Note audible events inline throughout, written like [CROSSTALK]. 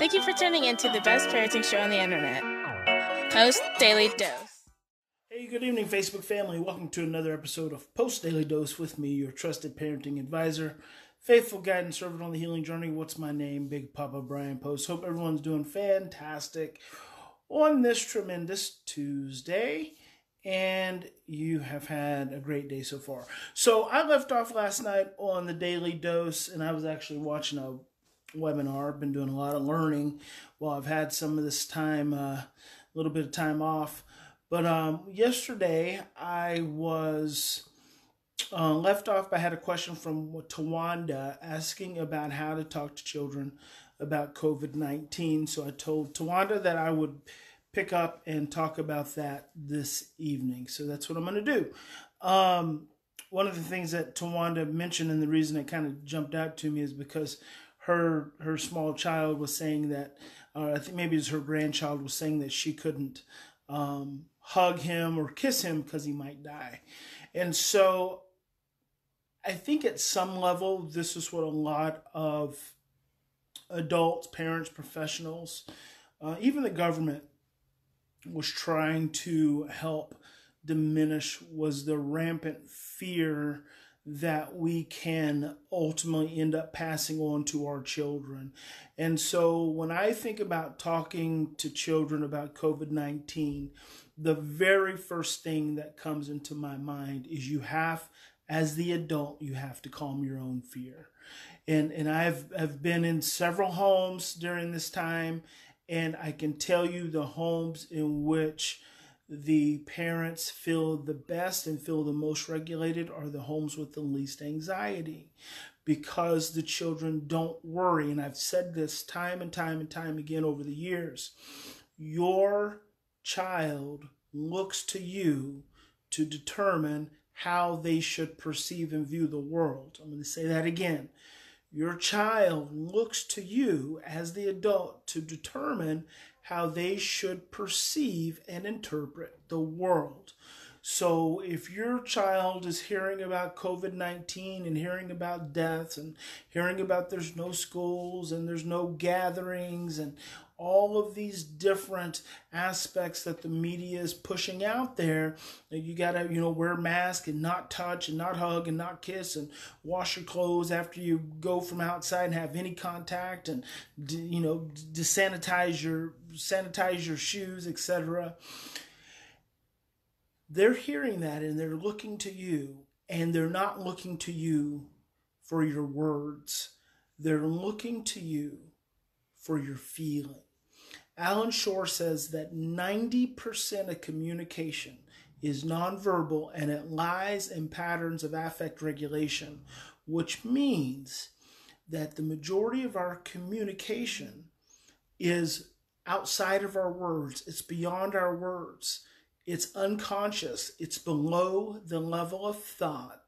Thank you for tuning in to the best parenting show on the internet, Post Daily Dose. Hey, good evening, Facebook family. Welcome to another episode of Post Daily Dose with me, your trusted parenting advisor, faithful guide and servant on the healing journey. What's my name? Big Papa Bryan Post. Hope everyone's doing fantastic on this tremendous Tuesday and you have had a great day so far. So I left off last night on the daily dose, and I was actually watching a webinar. I've been doing a lot of learning while I've had some of this time, uh, a little bit of time off. But um, yesterday I was uh, left off. I had a question from Tawanda asking about how to talk to children about COVID 19. So I told Tawanda that I would pick up and talk about that this evening. So that's what I'm going to do. Um, one of the things that Tawanda mentioned, and the reason it kind of jumped out to me, is because her her small child was saying that, uh, I think maybe it was her grandchild was saying that she couldn't um, hug him or kiss him because he might die, and so I think at some level this is what a lot of adults, parents, professionals, uh, even the government was trying to help diminish was the rampant fear that we can ultimately end up passing on to our children. And so when I think about talking to children about COVID 19, the very first thing that comes into my mind is you have, as the adult, you have to calm your own fear. And, and I've, I've been in several homes during this time, and I can tell you the homes in which the parents feel the best and feel the most regulated are the homes with the least anxiety because the children don't worry. And I've said this time and time and time again over the years. Your child looks to you to determine how they should perceive and view the world. I'm going to say that again. Your child looks to you as the adult to determine how they should perceive and interpret the world. So, if your child is hearing about COVID 19 and hearing about death and hearing about there's no schools and there's no gatherings and all of these different aspects that the media is pushing out there, you got to, you know, wear a mask and not touch and not hug and not kiss and wash your clothes after you go from outside and have any contact and, you know, desanitize your, sanitize your shoes, etc they're hearing that and they're looking to you, and they're not looking to you for your words. They're looking to you for your feeling. Allan Schore says that 90% of communication is nonverbal and it lies in patterns of affect regulation, which means that the majority of our communication is outside of our words, it's beyond our words. It's unconscious, it's below the level of thought,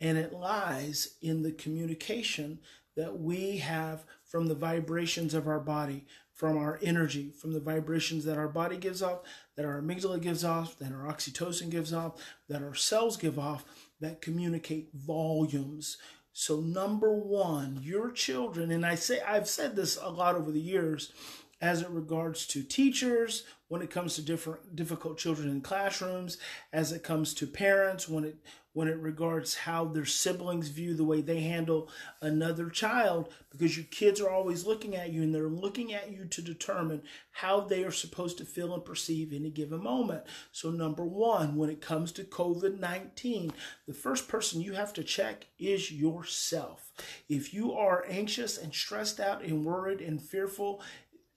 and it lies in the communication that we have from the vibrations of our body, from our energy, from the vibrations that our body gives off, that our amygdala gives off, that our oxytocin gives off, that our cells give off, that communicate volumes. So, number one, your children, and I say I've said this a lot over the years, as it regards to teachers, when it comes to different difficult children in classrooms, as it comes to parents, when it when it regards how their siblings view the way they handle another child, because your kids are always looking at you and they're looking at you to determine how they are supposed to feel and perceive any given moment. So, number one, when it comes to COVID 19, the first person you have to check is yourself. If you are anxious and stressed out and worried and fearful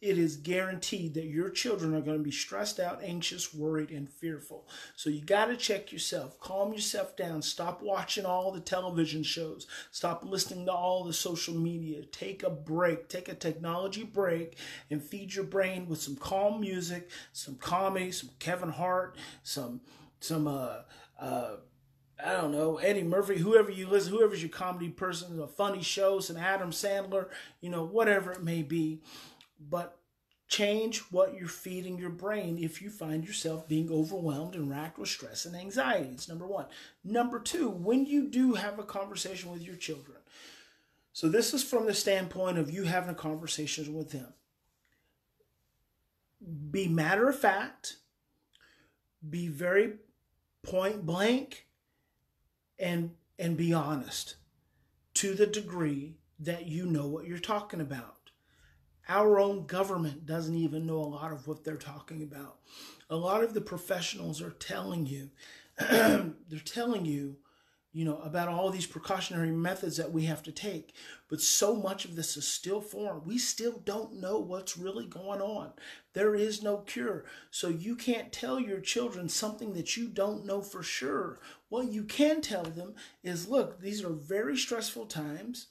it is guaranteed that your children are going to be stressed out, anxious, worried, and fearful. So you got to check yourself, calm yourself down, stop watching all the television shows, stop listening to all the social media. Take a break, take a technology break, and feed your brain with some calm music, some comedy, some Kevin Hart, some some uh uh I don't know, Eddie Murphy, whoever you listen, whoever's your comedy person, a funny show, some Adam Sandler, you know, whatever it may be but change what you're feeding your brain if you find yourself being overwhelmed and racked with stress and anxiety. It's number one. Number two, when you do have a conversation with your children, so this is from the standpoint of you having a conversation with them. be matter of fact, be very point blank, and and be honest to the degree that you know what you're talking about. Our own government doesn't even know a lot of what they're talking about. A lot of the professionals are telling you, [CLEARS THROAT] they're telling you you know, about all these precautionary methods that we have to take. But so much of this is still foreign. We still don't know what's really going on. There is no cure. So you can't tell your children something that you don't know for sure. What you can tell them is look, these are very stressful times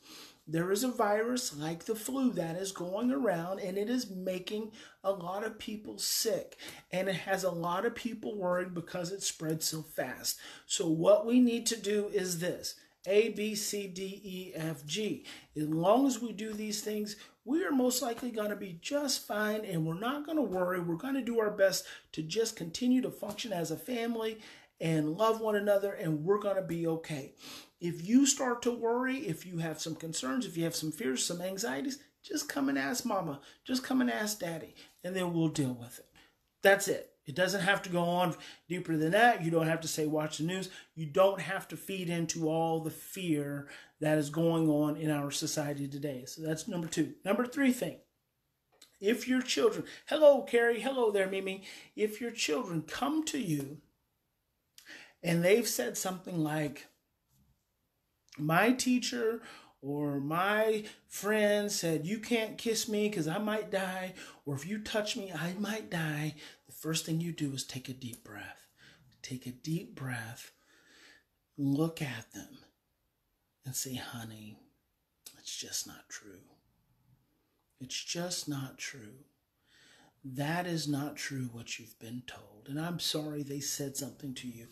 there is a virus like the flu that is going around and it is making a lot of people sick and it has a lot of people worried because it spreads so fast. So, what we need to do is this A, B, C, D, E, F, G. As long as we do these things, we are most likely going to be just fine and we're not going to worry. We're going to do our best to just continue to function as a family and love one another, and we're going to be okay. If you start to worry, if you have some concerns, if you have some fears, some anxieties, just come and ask mama, just come and ask daddy, and then we'll deal with it. That's it. It doesn't have to go on deeper than that. You don't have to say watch the news. You don't have to feed into all the fear that is going on in our society today. So that's number two. Number three thing. If your children, hello, Carrie, hello there, Mimi. If your children come to you and they've said something like, my teacher or my friend said, You can't kiss me because I might die, or if you touch me, I might die, the first thing you do is take a deep breath. Take a deep breath, look at them, and say, Honey, it's just not true. It's just not true. That is not true what you've been told. And I'm sorry they said something to you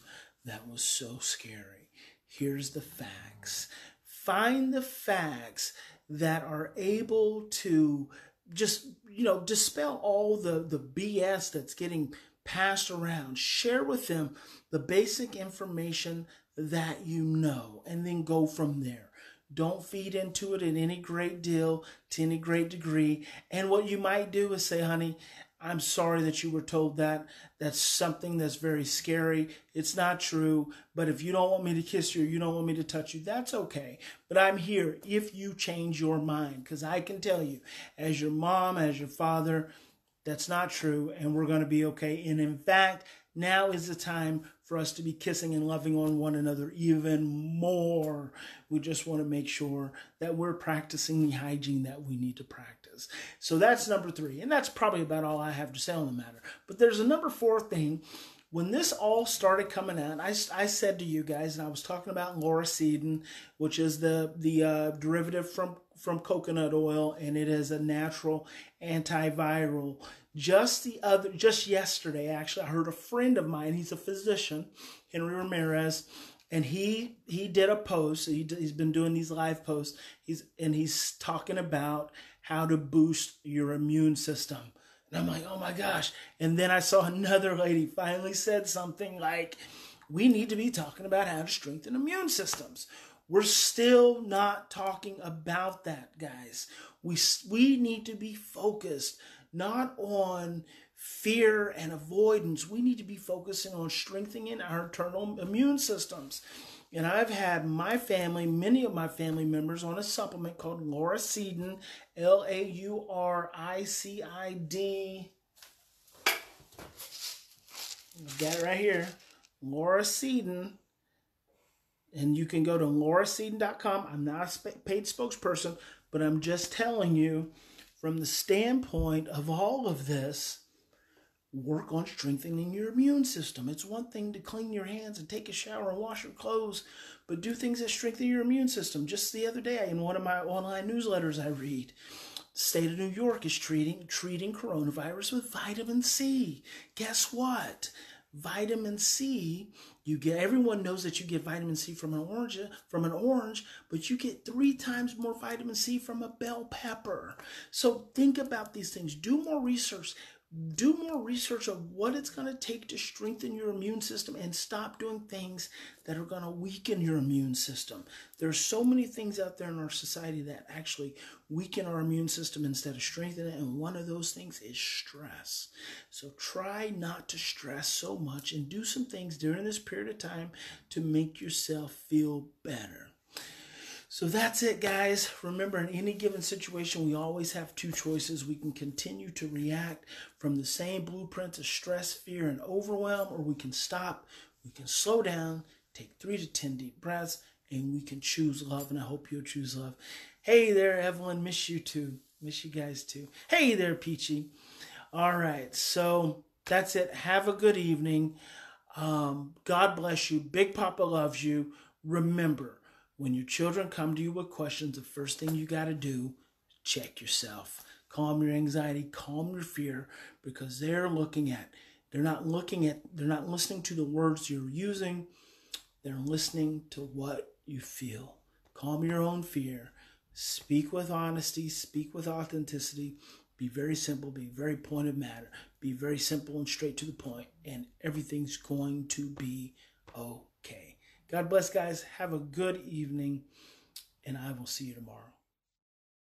that was so scary. Here's the facts. Find the facts that are able to just, you know, dispel all the, the BS that's getting passed around. Share with them the basic information that you know and then go from there. Don't feed into it in any great deal to any great degree. And what you might do is say, honey, I'm sorry that you were told that. That's something that's very scary. It's not true. But if you don't want me to kiss you, you don't want me to touch you, that's okay. But I'm here if you change your mind. Because I can tell you, as your mom, as your father, that's not true. And we're going to be okay. And in fact, now is the time for us to be kissing and loving on one another even more. We just want to make sure that we're practicing the hygiene that we need to practice. So that's number three. And that's probably about all I have to say on the matter. But there's a number four thing. When this all started coming out, I, I said to you guys, and I was talking about lauricidin, which is the, the uh, derivative from, from coconut oil, and it is a natural antiviral. Just the other just yesterday actually i heard a friend of mine he's a physician henry ramirez and he he did a post he, he's been doing these live posts he's and he's talking about how to boost your immune system. And i'm like oh my gosh. And then i saw [LAUGHS] another lady finally said something like we need to be talking about how to strengthen immune systems we're still not talking about that guys we we need to be focused not on fear and avoidance. We need to be focusing on strengthening our internal immune systems. And I've had my family, many of my family members, on a supplement called Lauricidin, L A U R I C I D. Got it right here, Lauricidin. And you can go to lauricidin.com. I'm not a paid spokesperson, but I'm just telling you from the standpoint of all of this, work on strengthening your immune system. It's one thing to clean your hands and take a shower and wash your clothes, but do things that strengthen your immune system. Just the other day, in one of my online newsletters I read, the state of New York is treating treating coronavirus with vitamin C. Guess what? Vitamin C you get everyone knows that you get vitamin C from an orange from an orange, but you get 3 times more vitamin C from a bell pepper. So think about these things. Do more research. Do more research of what it's going to take to strengthen your immune system and stop doing things that are going to weaken your immune system. There's so many things out there in our society that actually weaken our immune system instead of strengthen it, and one of those things is stress. So try not to stress so much and do some things during this period of time to make yourself feel better. So that's it, guys. Remember, in any given situation, we always have two choices. We can continue to react from the same blueprint of stress, fear, and overwhelm, or we can stop, we can slow down, take three to 10 deep breaths, and we can choose love. And I hope you'll choose love. Hey there, Evelyn. Miss you too. Miss you guys too. Hey there, Peachy. All right. So that's it. Have a good evening. Um, God bless you. Big Papa loves you. Remember, when your children come to you with questions, the first thing you got to do, check yourself. Calm your anxiety, calm your fear, because they're looking at, they're not looking at, they're not listening to the words you're using, they're listening to what you feel. Calm your own fear. Speak with honesty, speak with authenticity. Be very simple, be very point of matter, be very simple and straight to the point, and everything's going to be okay. God bless, guys. Have a good evening, and I will see you tomorrow.